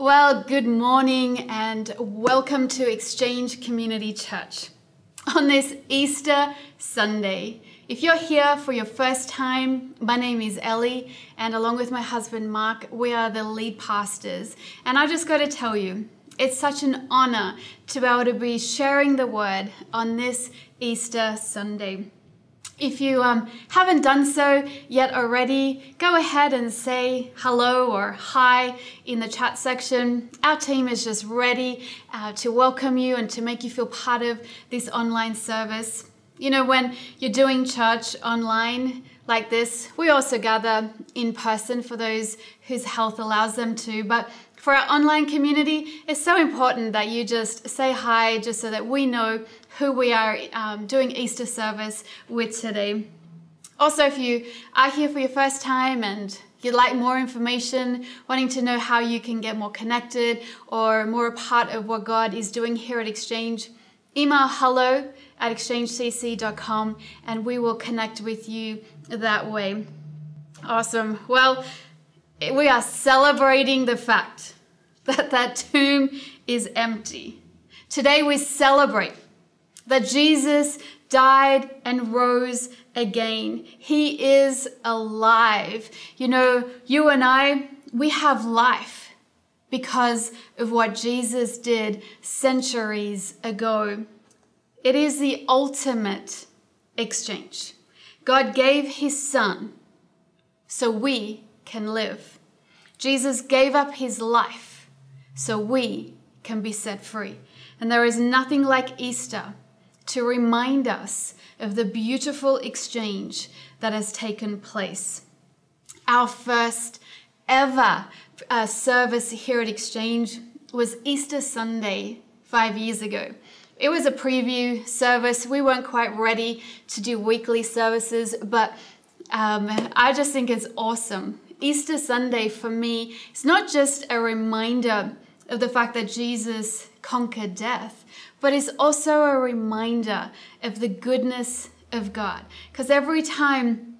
Well, good morning and welcome to Exchange Community Church on this Easter Sunday. If you're here for your first time, my name is Ellie, and along with my husband Mark, we are the lead pastors. And I just got to tell you, it's such an honor to be able to be sharing the word on this Easter Sunday. If you um, haven't done so yet already, go ahead and say hello or hi in the chat section. Our team is just ready uh, to welcome you and to make you feel part of this online service. You know, when you're doing church online like this, we also gather in person for those whose health allows them to. But for our online community, it's so important that you just say hi just so that we know who we are um, doing Easter service with today. Also, if you are here for your first time and you'd like more information, wanting to know how you can get more connected or more a part of what God is doing here at Exchange, email hello at exchangecc.com and we will connect with you that way. Awesome. Well, we are celebrating the fact that that tomb is empty. Today we celebrate that Jesus died and rose again. He is alive. You know, you and I, we have life because of what Jesus did centuries ago. It is the ultimate exchange. God gave his son so we can live. Jesus gave up his life so we can be set free. And there is nothing like Easter to remind us of the beautiful exchange that has taken place. Our first ever uh, service here at Exchange was Easter Sunday five years ago. It was a preview service. We weren't quite ready to do weekly services, but um, I just think it's awesome. Easter Sunday for me is not just a reminder of the fact that Jesus conquered death, but it's also a reminder of the goodness of God. Because every time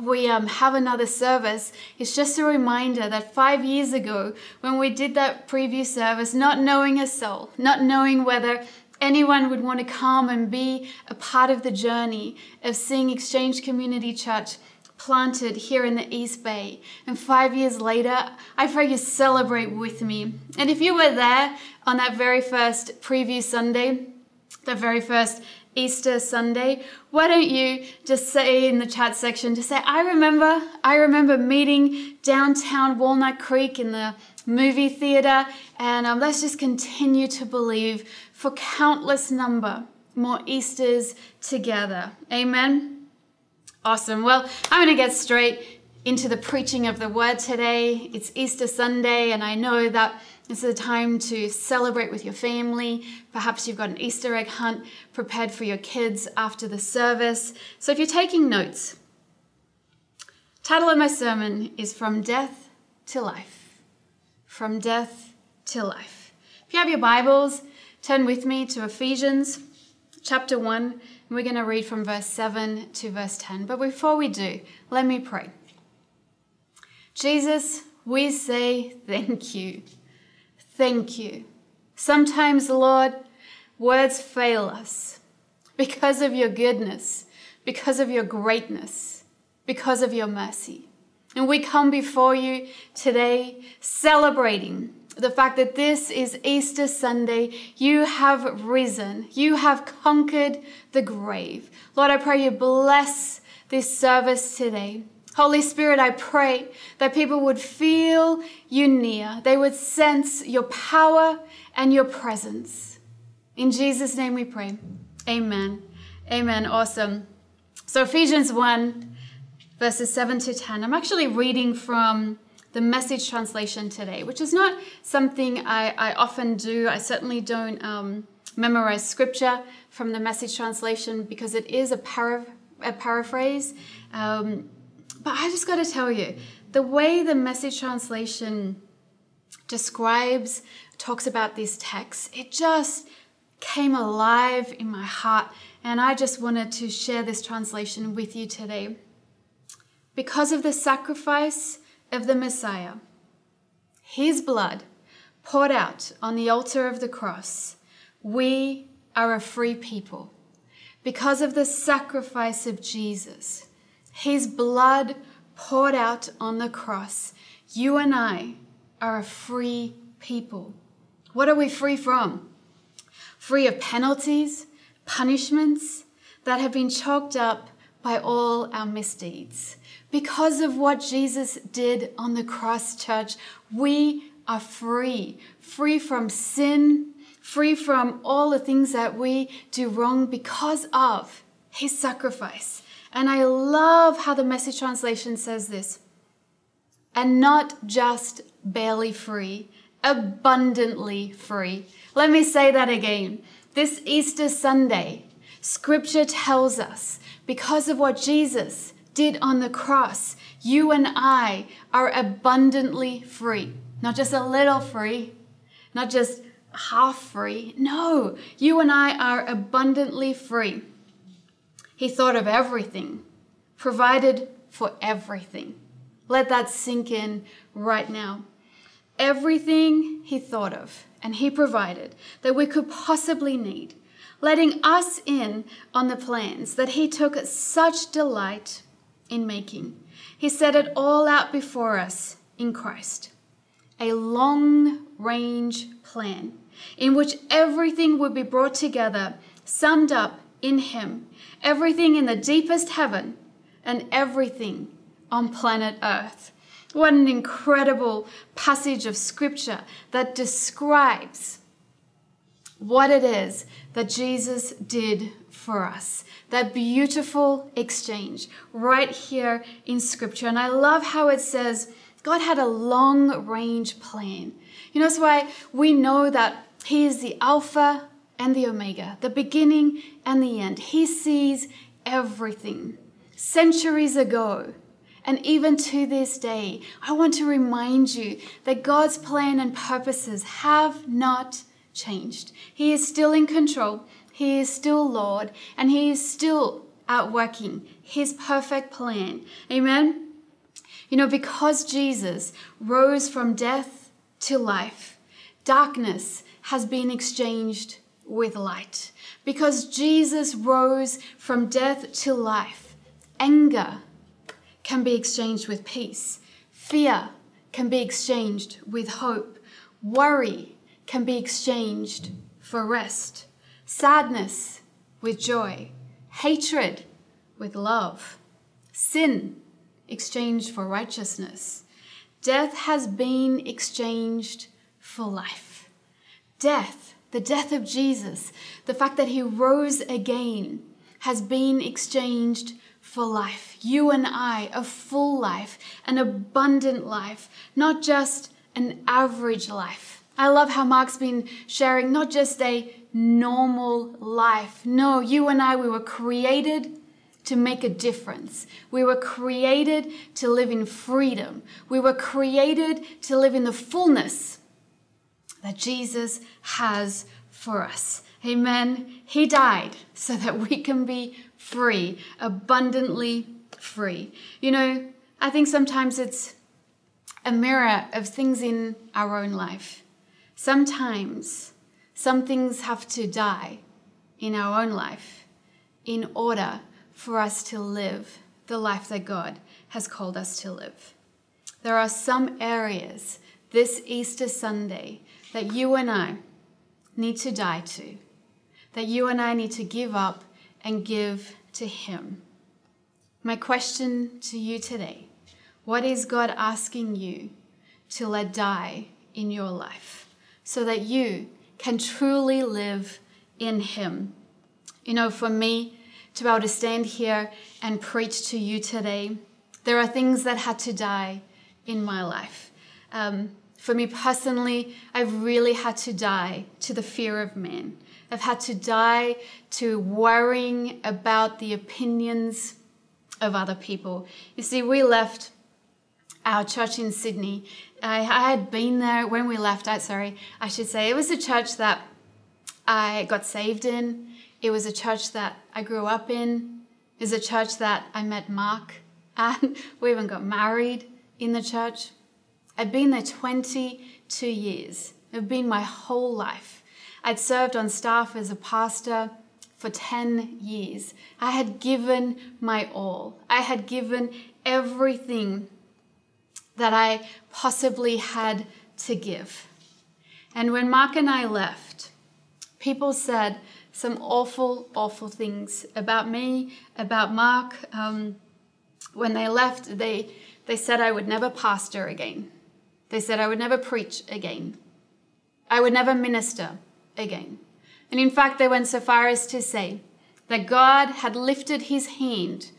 we um, have another service, it's just a reminder that five years ago, when we did that preview service, not knowing a soul, not knowing whether anyone would want to come and be a part of the journey of seeing Exchange Community Church planted here in the East Bay. And five years later, I pray you celebrate with me. And if you were there on that very first preview Sunday, the very first Easter Sunday, why don't you just say in the chat section, just say, I remember, I remember meeting downtown Walnut Creek in the movie theater, and um, let's just continue to believe for countless number more Easters together. Amen. Awesome. Well, I'm going to get straight into the preaching of the word today. It's Easter Sunday, and I know that this is a time to celebrate with your family. Perhaps you've got an Easter egg hunt prepared for your kids after the service. So if you're taking notes, title of my sermon is From Death to Life. From Death to Life. If you have your Bibles, turn with me to Ephesians chapter 1 we're going to read from verse 7 to verse 10. But before we do, let me pray. Jesus, we say thank you. Thank you. Sometimes, Lord, words fail us because of your goodness, because of your greatness, because of your mercy. And we come before you today celebrating the fact that this is Easter Sunday, you have risen, you have conquered the grave. Lord, I pray you bless this service today. Holy Spirit, I pray that people would feel you near, they would sense your power and your presence. In Jesus' name we pray. Amen. Amen. Awesome. So, Ephesians 1, verses 7 to 10. I'm actually reading from the message translation today, which is not something I, I often do. I certainly don't um, memorize scripture from the message translation because it is a, para- a paraphrase. Um, but I just got to tell you, the way the message translation describes, talks about this text, it just came alive in my heart. And I just wanted to share this translation with you today. Because of the sacrifice of the Messiah. His blood poured out on the altar of the cross, we are a free people. Because of the sacrifice of Jesus, his blood poured out on the cross, you and I are a free people. What are we free from? Free of penalties, punishments that have been chalked up by all our misdeeds. Because of what Jesus did on the cross, church, we are free. Free from sin, free from all the things that we do wrong because of his sacrifice. And I love how the message translation says this and not just barely free, abundantly free. Let me say that again. This Easter Sunday, scripture tells us because of what Jesus did on the cross, you and I are abundantly free. Not just a little free, not just half free. No, you and I are abundantly free. He thought of everything, provided for everything. Let that sink in right now. Everything he thought of and he provided that we could possibly need, letting us in on the plans that he took such delight in making. He set it all out before us in Christ. A long range plan in which everything would be brought together, summed up in Him, everything in the deepest heaven and everything on planet Earth. What an incredible passage of scripture that describes what it is that Jesus did for us. That beautiful exchange right here in scripture. And I love how it says God had a long range plan. You know, that's why we know that He is the Alpha and the Omega, the beginning and the end. He sees everything. Centuries ago, and even to this day, I want to remind you that God's plan and purposes have not changed. He is still in control, He is still Lord, and He is still outworking His perfect plan. Amen? You know, because Jesus rose from death to life, darkness has been exchanged with light. Because Jesus rose from death to life, anger can be exchanged with peace. Fear can be exchanged with hope. Worry can be exchanged for rest. Sadness with joy. Hatred with love. Sin exchanged for righteousness. Death has been exchanged for life. Death, the death of Jesus, the fact that he rose again, has been exchanged for life. You and I, a full life, an abundant life, not just an average life. I love how Mark's been sharing not just a normal life. No, you and I, we were created to make a difference. We were created to live in freedom. We were created to live in the fullness that Jesus has for us. Amen. He died so that we can be free, abundantly free. You know, I think sometimes it's a mirror of things in our own life. Sometimes some things have to die in our own life in order for us to live the life that God has called us to live. There are some areas this Easter Sunday that you and I need to die to, that you and I need to give up and give to Him. My question to you today what is God asking you to let die in your life so that you can truly live in Him? You know, for me, to be able to stand here and preach to you today, there are things that had to die in my life. Um, for me personally, I've really had to die to the fear of men. I've had to die to worrying about the opinions of other people. You see, we left our church in Sydney. I, I had been there when we left. I sorry, I should say it was a church that I got saved in. It was a church that I grew up in. It was a church that I met Mark, and we even got married in the church. I'd been there 22 years. have been my whole life. I'd served on staff as a pastor for 10 years. I had given my all. I had given everything that I possibly had to give. And when Mark and I left, people said some awful, awful things about me, about Mark. Um, when they left, they, they said I would never pastor again. They said I would never preach again. I would never minister again. And in fact, they went so far as to say that God had lifted his hand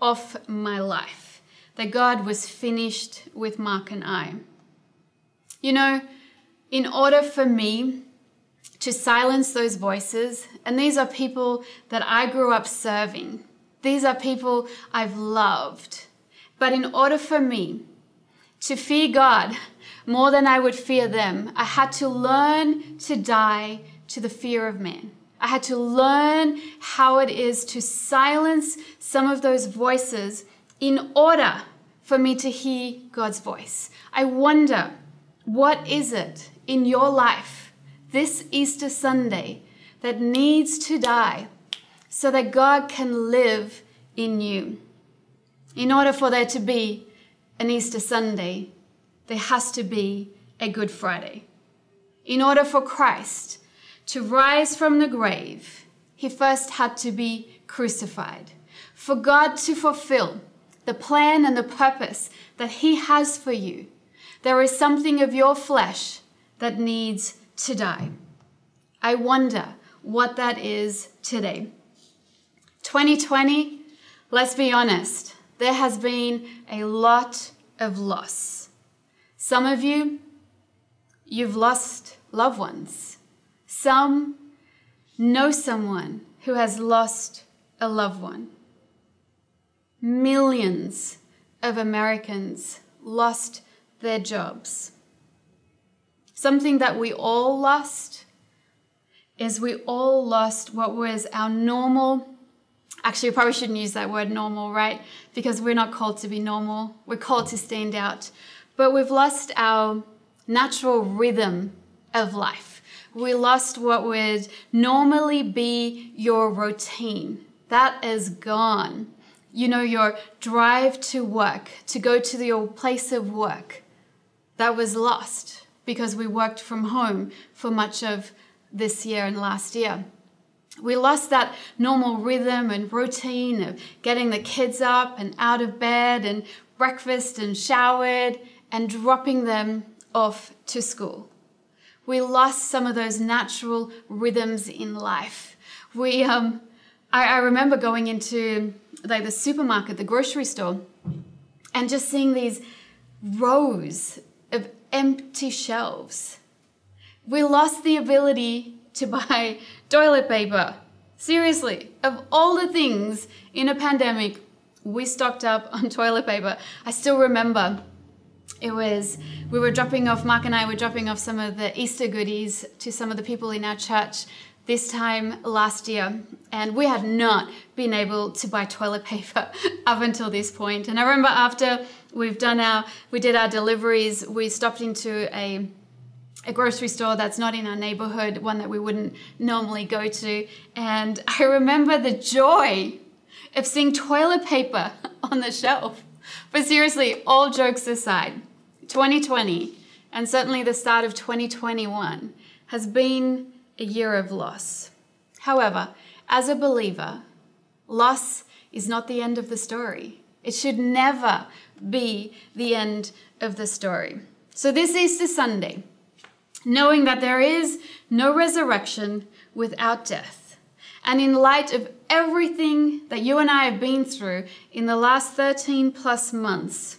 off my life, that God was finished with Mark and I. You know, in order for me to silence those voices, and these are people that I grew up serving, these are people I've loved. But in order for me to fear God more than I would fear them, I had to learn to die to the fear of man. I had to learn how it is to silence some of those voices in order for me to hear God's voice. I wonder, what is it in your life this Easter Sunday that needs to die so that God can live in you? In order for there to be an Easter Sunday, there has to be a Good Friday. In order for Christ to rise from the grave, he first had to be crucified. For God to fulfill the plan and the purpose that he has for you, there is something of your flesh that needs to die. I wonder what that is today. 2020, let's be honest, there has been a lot of loss. Some of you, you've lost loved ones. Some know someone who has lost a loved one. Millions of Americans lost their jobs. Something that we all lost is we all lost what was our normal. Actually, we probably shouldn't use that word normal, right? Because we're not called to be normal. We're called to stand out. But we've lost our natural rhythm of life we lost what would normally be your routine. That is gone. You know, your drive to work, to go to your place of work, that was lost because we worked from home for much of this year and last year. We lost that normal rhythm and routine of getting the kids up and out of bed and breakfast and showered and dropping them off to school we lost some of those natural rhythms in life. We, um, I, I remember going into like the supermarket, the grocery store, and just seeing these rows of empty shelves. We lost the ability to buy toilet paper. Seriously, of all the things in a pandemic, we stocked up on toilet paper. I still remember it was we were dropping off mark and i were dropping off some of the easter goodies to some of the people in our church this time last year and we had not been able to buy toilet paper up until this point. And i remember after we've done our we did our deliveries we stopped into a a grocery store that's not in our neighborhood one that we wouldn't normally go to. And i remember the joy of seeing toilet paper on the shelf. But seriously all jokes aside 2020 and certainly the start of 2021 has been a year of loss. However, as a believer, loss is not the end of the story. It should never be the end of the story. So, this Easter Sunday, knowing that there is no resurrection without death, and in light of everything that you and I have been through in the last 13 plus months,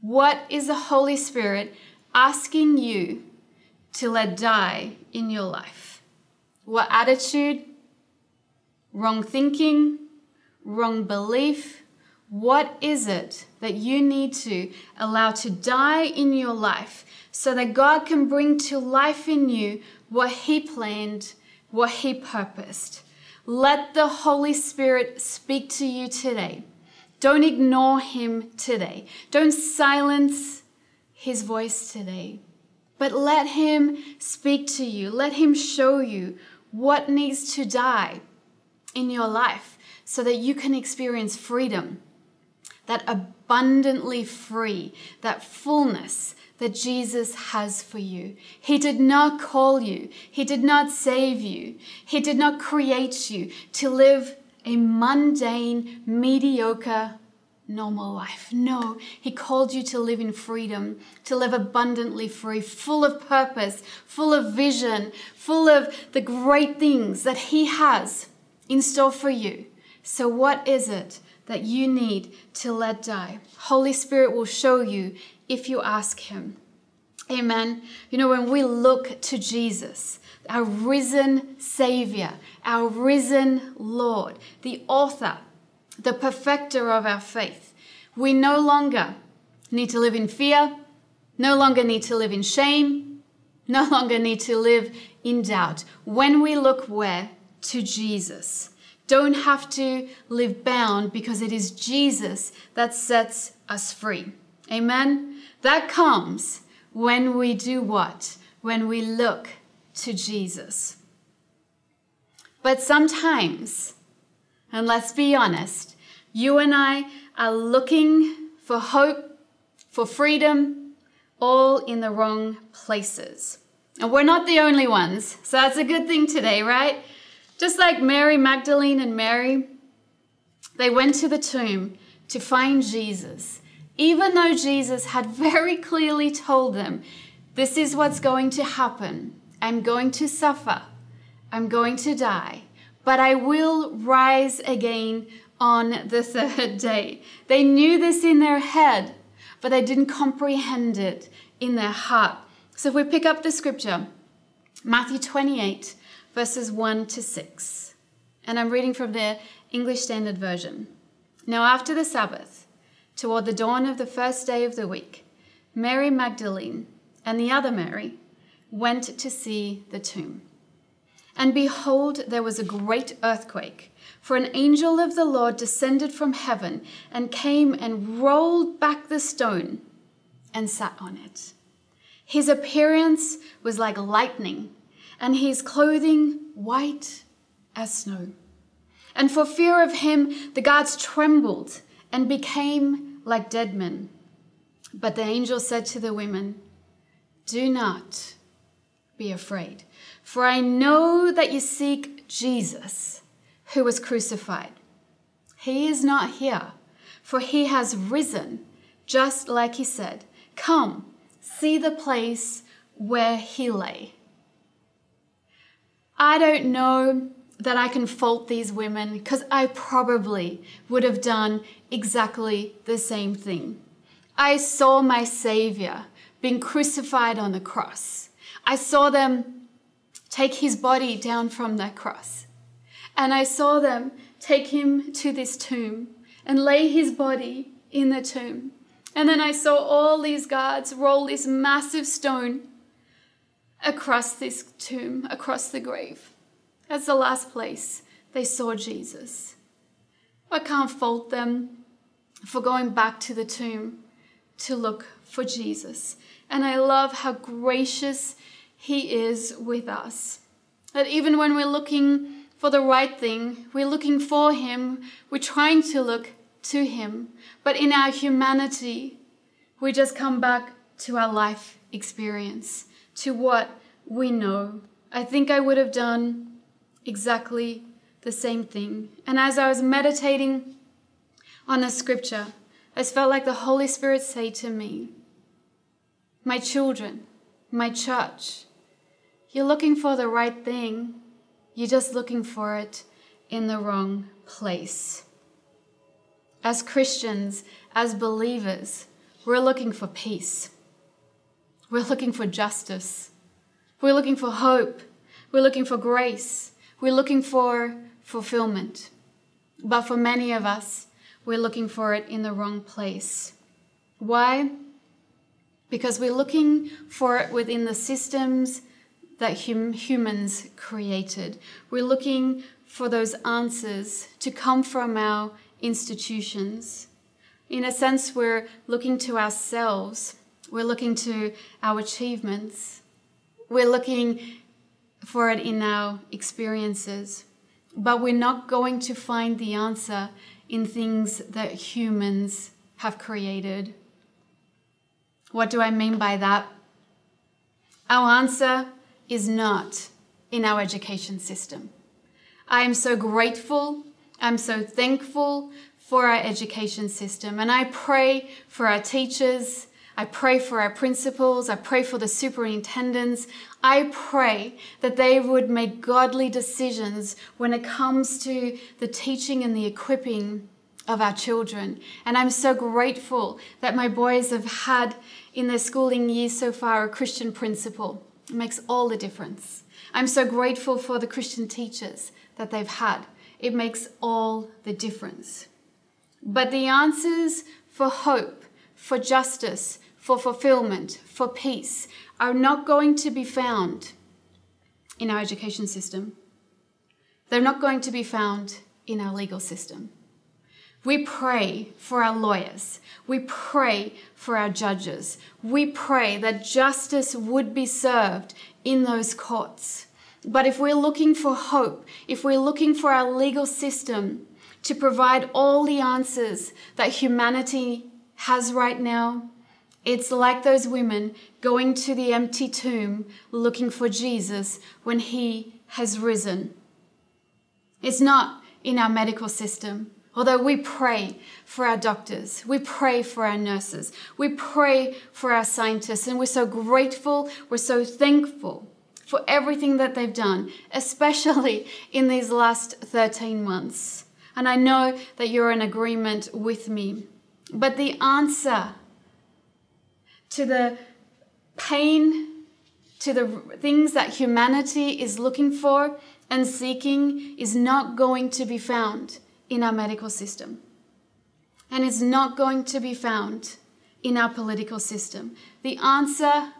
what is the Holy Spirit asking you to let die in your life? What attitude, wrong thinking, wrong belief? What is it that you need to allow to die in your life so that God can bring to life in you what He planned, what He purposed? Let the Holy Spirit speak to you today. Don't ignore him today. Don't silence his voice today. But let Him speak to you, let Him show you what needs to die in your life so that you can experience freedom, that abundantly free, that fullness that Jesus has for you. He did not call you, He did not save you, He did not create you to live a mundane, mediocre, normal life. No, He called you to live in freedom, to live abundantly free, full of purpose, full of vision, full of the great things that He has in store for you. So, what is it that you need to let die? Holy Spirit will show you if you ask Him. Amen. You know, when we look to Jesus, our risen Savior, our risen Lord, the author, the perfecter of our faith, we no longer need to live in fear, no longer need to live in shame, no longer need to live in doubt. When we look where? To Jesus. Don't have to live bound because it is Jesus that sets us free. Amen. That comes when we do what? When we look to Jesus. But sometimes, and let's be honest, you and I are looking for hope, for freedom, all in the wrong places. And we're not the only ones, so that's a good thing today, right? Just like Mary Magdalene and Mary, they went to the tomb to find Jesus even though Jesus had very clearly told them, This is what's going to happen. I'm going to suffer. I'm going to die. But I will rise again on the third day. They knew this in their head, but they didn't comprehend it in their heart. So if we pick up the scripture, Matthew 28, verses 1 to 6, and I'm reading from the English Standard Version. Now, after the Sabbath, toward the dawn of the first day of the week, Mary Magdalene and the other Mary went to see the tomb. And behold, there was a great earthquake, for an angel of the Lord descended from heaven and came and rolled back the stone and sat on it. His appearance was like lightning, and his clothing white as snow. And for fear of him, the guards trembled and became like dead men. But the angel said to the women, Do not be afraid, for I know that you seek Jesus, who was crucified. He is not here, for he has risen, just like he said. Come, see the place where he lay. I don't know that I can fault these women because I probably would have done exactly the same thing. I saw my Savior being crucified on the cross. I saw them take his body down from that cross. And I saw them take him to this tomb and lay his body in the tomb. And then I saw all these guards roll this massive stone across this tomb, across the grave. That's the last place they saw Jesus. I can't fault them for going back to the tomb to look for Jesus. And I love how gracious He is with us. That even when we're looking for the right thing, we're looking for Him, we're trying to look to Him. But in our humanity, we just come back to our life experience, to what we know. I think I would have done exactly the same thing. And as I was meditating on the scripture, I felt like the Holy Spirit say to me, My children, my church, you're looking for the right thing, you're just looking for it in the wrong place. As Christians, as believers, we're looking for peace. We're looking for justice. We're looking for hope. We're looking for grace. We're looking for fulfillment. But for many of us, we're looking for it in the wrong place. Why? Because we're looking for it within the systems that hum- humans created. We're looking for those answers to come from our institutions. In a sense, we're looking to ourselves we're looking to our achievements, we're looking for it in our experiences, but we're not going to find the answer in things that humans have created. What do I mean by that? Our answer is not in our education system. I am so grateful, I'm so thankful for our education system, and I pray for our teachers. I pray for our principals. I pray for the superintendents. I pray that they would make godly decisions when it comes to the teaching and the equipping of our children. And I'm so grateful that my boys have had in their schooling years so far a Christian principal. It makes all the difference. I'm so grateful for the Christian teachers that they've had. It makes all the difference. But the answers for hope, for justice, for fulfillment, for peace are not going to be found in our education system. They're not going to be found in our legal system. We pray for our lawyers. We pray for our judges. We pray that justice would be served in those courts. But if we're looking for hope, if we're looking for our legal system to provide all the answers that humanity has right now, it's like those women going to the empty tomb looking for Jesus when he has risen. It's not in our medical system. Although we pray for our doctors, we pray for our nurses, we pray for our scientists, and we're so grateful, we're so thankful for everything that they've done, especially in these last 13 months. And I know that you're in agreement with me. But the answer to the pain, to the things that humanity is looking for and seeking is not going to be found in our medical system. And it's not going to be found in our political system. The answer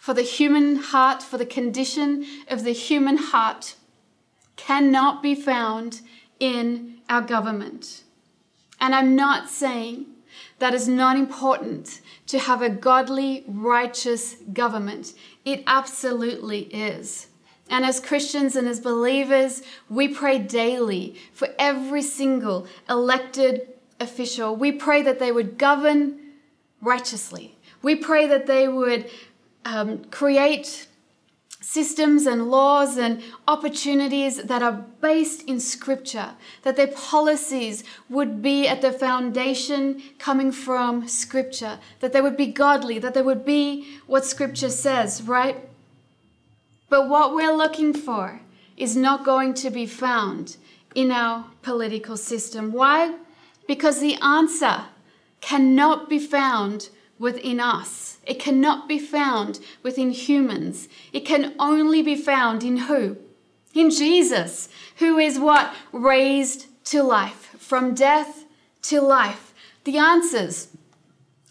for the human heart, for the condition of the human heart, cannot be found in our government. And I'm not saying that it's not important to have a godly, righteous government. It absolutely is. And as Christians and as believers, we pray daily for every single elected official. We pray that they would govern righteously. We pray that they would um, create systems and laws and opportunities that are based in scripture, that their policies would be at the foundation coming from scripture, that they would be godly, that they would be what scripture says, right? But what we're looking for is not going to be found in our political system. Why? Because the answer cannot be found within us. It cannot be found within humans. It can only be found in who? In Jesus, who is what? Raised to life, from death to life. The answers,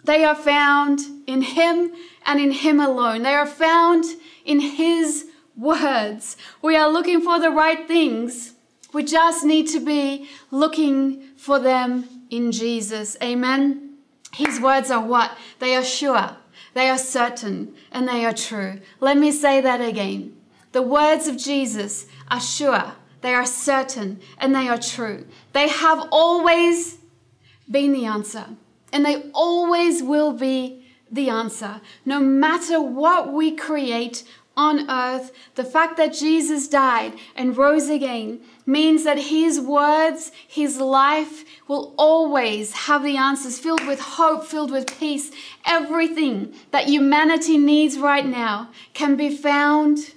they are found in Him and in Him alone. They are found in His words. We are looking for the right things. We just need to be looking for them in Jesus. Amen. His words are what? They are sure, they are certain, and they are true. Let me say that again. The words of Jesus are sure, they are certain, and they are true. They have always been the answer, and they always will be the answer. No matter what we create on earth, the fact that Jesus died and rose again means that his words, his life will always have the answers filled with hope, filled with peace. Everything that humanity needs right now can be found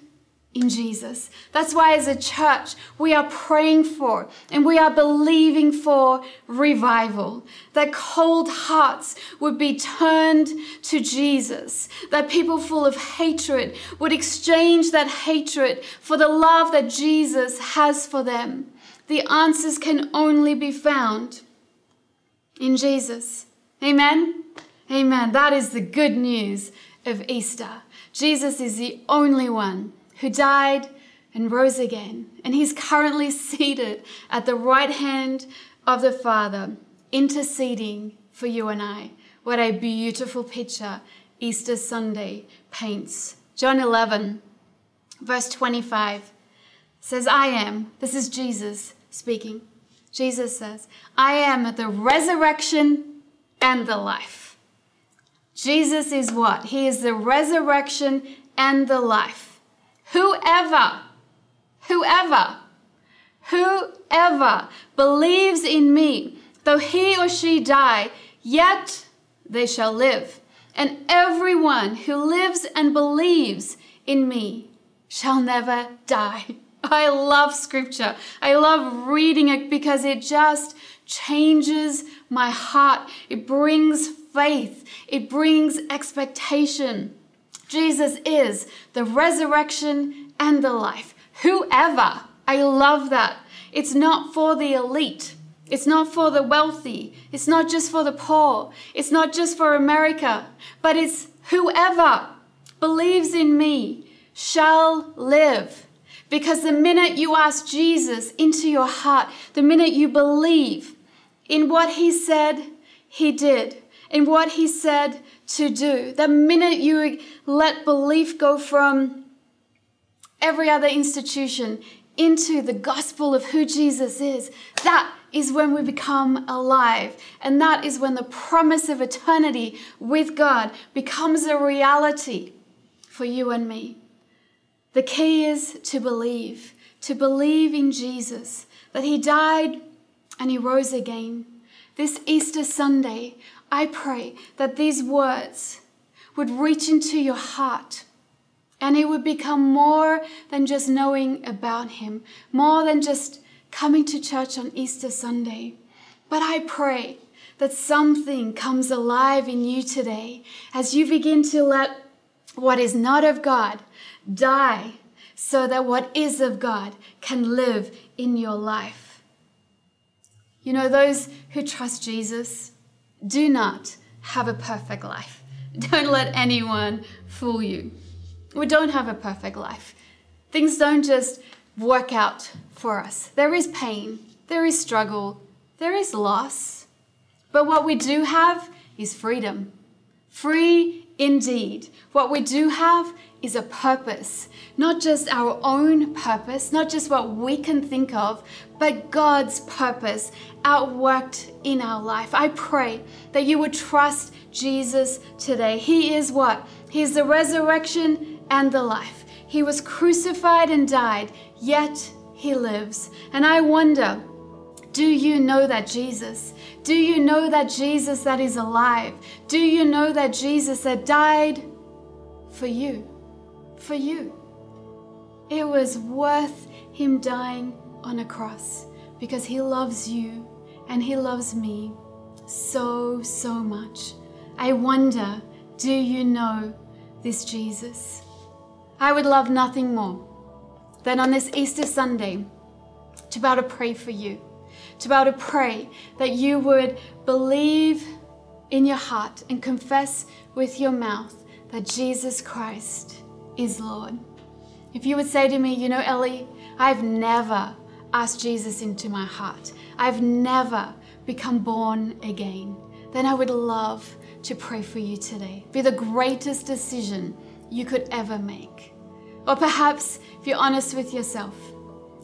in Jesus. That's why, as a church, we are praying for and we are believing for revival. That cold hearts would be turned to Jesus. That people full of hatred would exchange that hatred for the love that Jesus has for them. The answers can only be found in Jesus. Amen? Amen. That is the good news of Easter. Jesus is the only one who died and rose again. And he's currently seated at the right hand of the Father, interceding for you and I. What a beautiful picture Easter Sunday paints. John 11, verse 25 says, I am, this is Jesus speaking. Jesus says, I am the resurrection and the life. Jesus is what? He is the resurrection and the life. Whoever, whoever, whoever believes in me, though he or she die, yet they shall live. And everyone who lives and believes in me shall never die. I love scripture. I love reading it because it just changes my heart. It brings faith, it brings expectation. Jesus is the resurrection and the life. Whoever, I love that. It's not for the elite. It's not for the wealthy. It's not just for the poor. It's not just for America, but it's whoever believes in me shall live. Because the minute you ask Jesus into your heart, the minute you believe in what he said he did, in what he said to do, the minute you let belief go from every other institution into the gospel of who Jesus is, that is when we become alive. And that is when the promise of eternity with God becomes a reality for you and me. The key is to believe, to believe in Jesus, that He died and He rose again. This Easter Sunday, I pray that these words would reach into your heart and it would become more than just knowing about Him, more than just coming to church on Easter Sunday. But I pray that something comes alive in you today as you begin to let what is not of God die so that what is of God can live in your life. You know, those who trust Jesus do not have a perfect life. Don't let anyone fool you. We don't have a perfect life. Things don't just work out for us. There is pain, there is struggle, there is loss. But what we do have is freedom. Free indeed. What we do have is a purpose, not just our own purpose, not just what we can think of, but God's purpose outworked in our life. I pray that you would trust Jesus today. He is what? He is the resurrection and the life. He was crucified and died, yet he lives. And I wonder, do you know that Jesus? Do you know that Jesus that is alive? Do you know that Jesus that died for you? For you. It was worth him dying on a cross because he loves you and he loves me so, so much. I wonder, do you know this Jesus? I would love nothing more than on this Easter Sunday to be able to pray for you, to be able to pray that you would believe in your heart and confess with your mouth that Jesus Christ is Lord. If you would say to me, you know, Ellie, I've never asked Jesus into my heart, I've never become born again, then I would love to pray for you today. Be the greatest decision you could ever make. Or perhaps, if you're honest with yourself,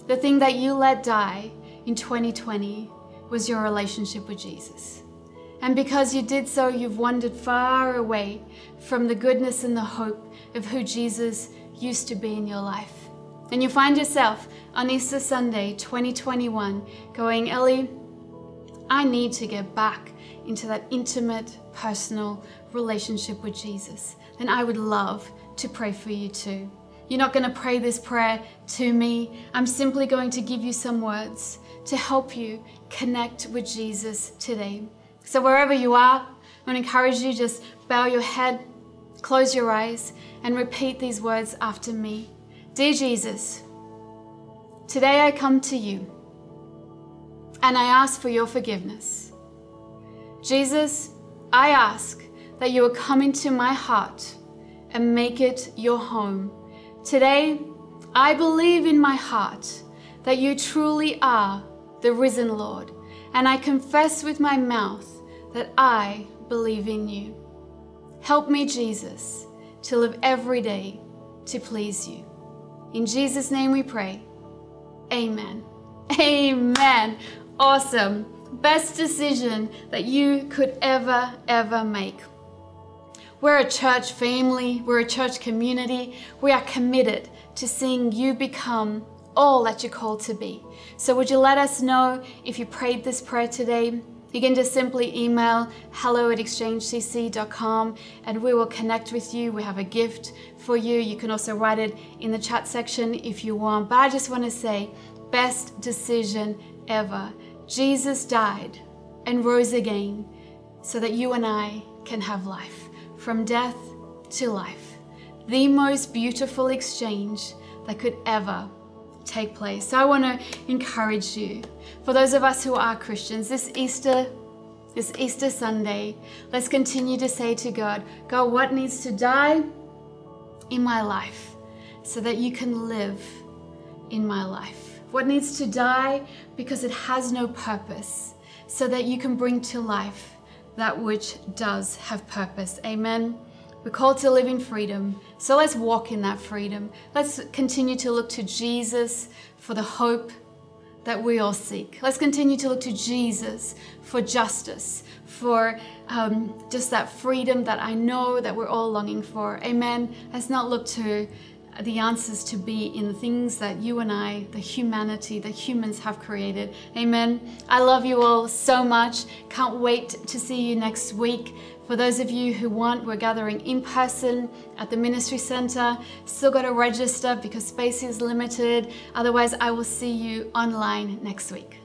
the thing that you let die in 2020 was your relationship with Jesus. And because you did so, you've wandered far away from the goodness and the hope of who Jesus used to be in your life. And you find yourself on Easter Sunday 2021 going, Ellie, I need to get back into that intimate, personal relationship with Jesus. Then I would love to pray for you too. You're not going to pray this prayer to me. I'm simply going to give you some words to help you connect with Jesus today. So, wherever you are, I want to encourage you just bow your head, close your eyes, and repeat these words after me. Dear Jesus, today I come to you and I ask for your forgiveness. Jesus, I ask that you will come into my heart and make it your home Today, I believe in my heart that you truly are the risen Lord, and I confess with my mouth that I believe in you. Help me, Jesus, to live every day to please you. In Jesus' name we pray. Amen. Amen. Awesome. Best decision that you could ever, ever make. We're a church family, we're a church community. We are committed to seeing you become all that you're called to be. So, would you let us know if you prayed this prayer today? You can just simply email hello at exchangecc.com and we will connect with you. We have a gift for you. You can also write it in the chat section if you want. But I just want to say, best decision ever. Jesus died and rose again so that you and I can have life from death to life. The most beautiful exchange that could ever take place. So I want to encourage you, for those of us who are Christians, this Easter, this Easter Sunday, let's continue to say to God, God, what needs to die in my life so that you can live in my life? What needs to die because it has no purpose so that you can bring to life that which does have purpose. Amen. We're called to live in freedom. So let's walk in that freedom. Let's continue to look to Jesus for the hope that we all seek. Let's continue to look to Jesus for justice, for um, just that freedom that I know that we're all longing for. Amen. Let's not look to the answers to be in the things that you and I, the humanity, the humans have created. Amen. I love you all so much. Can't wait to see you next week. For those of you who want, we're gathering in person at the Ministry Center. Still got to register because space is limited. Otherwise, I will see you online next week.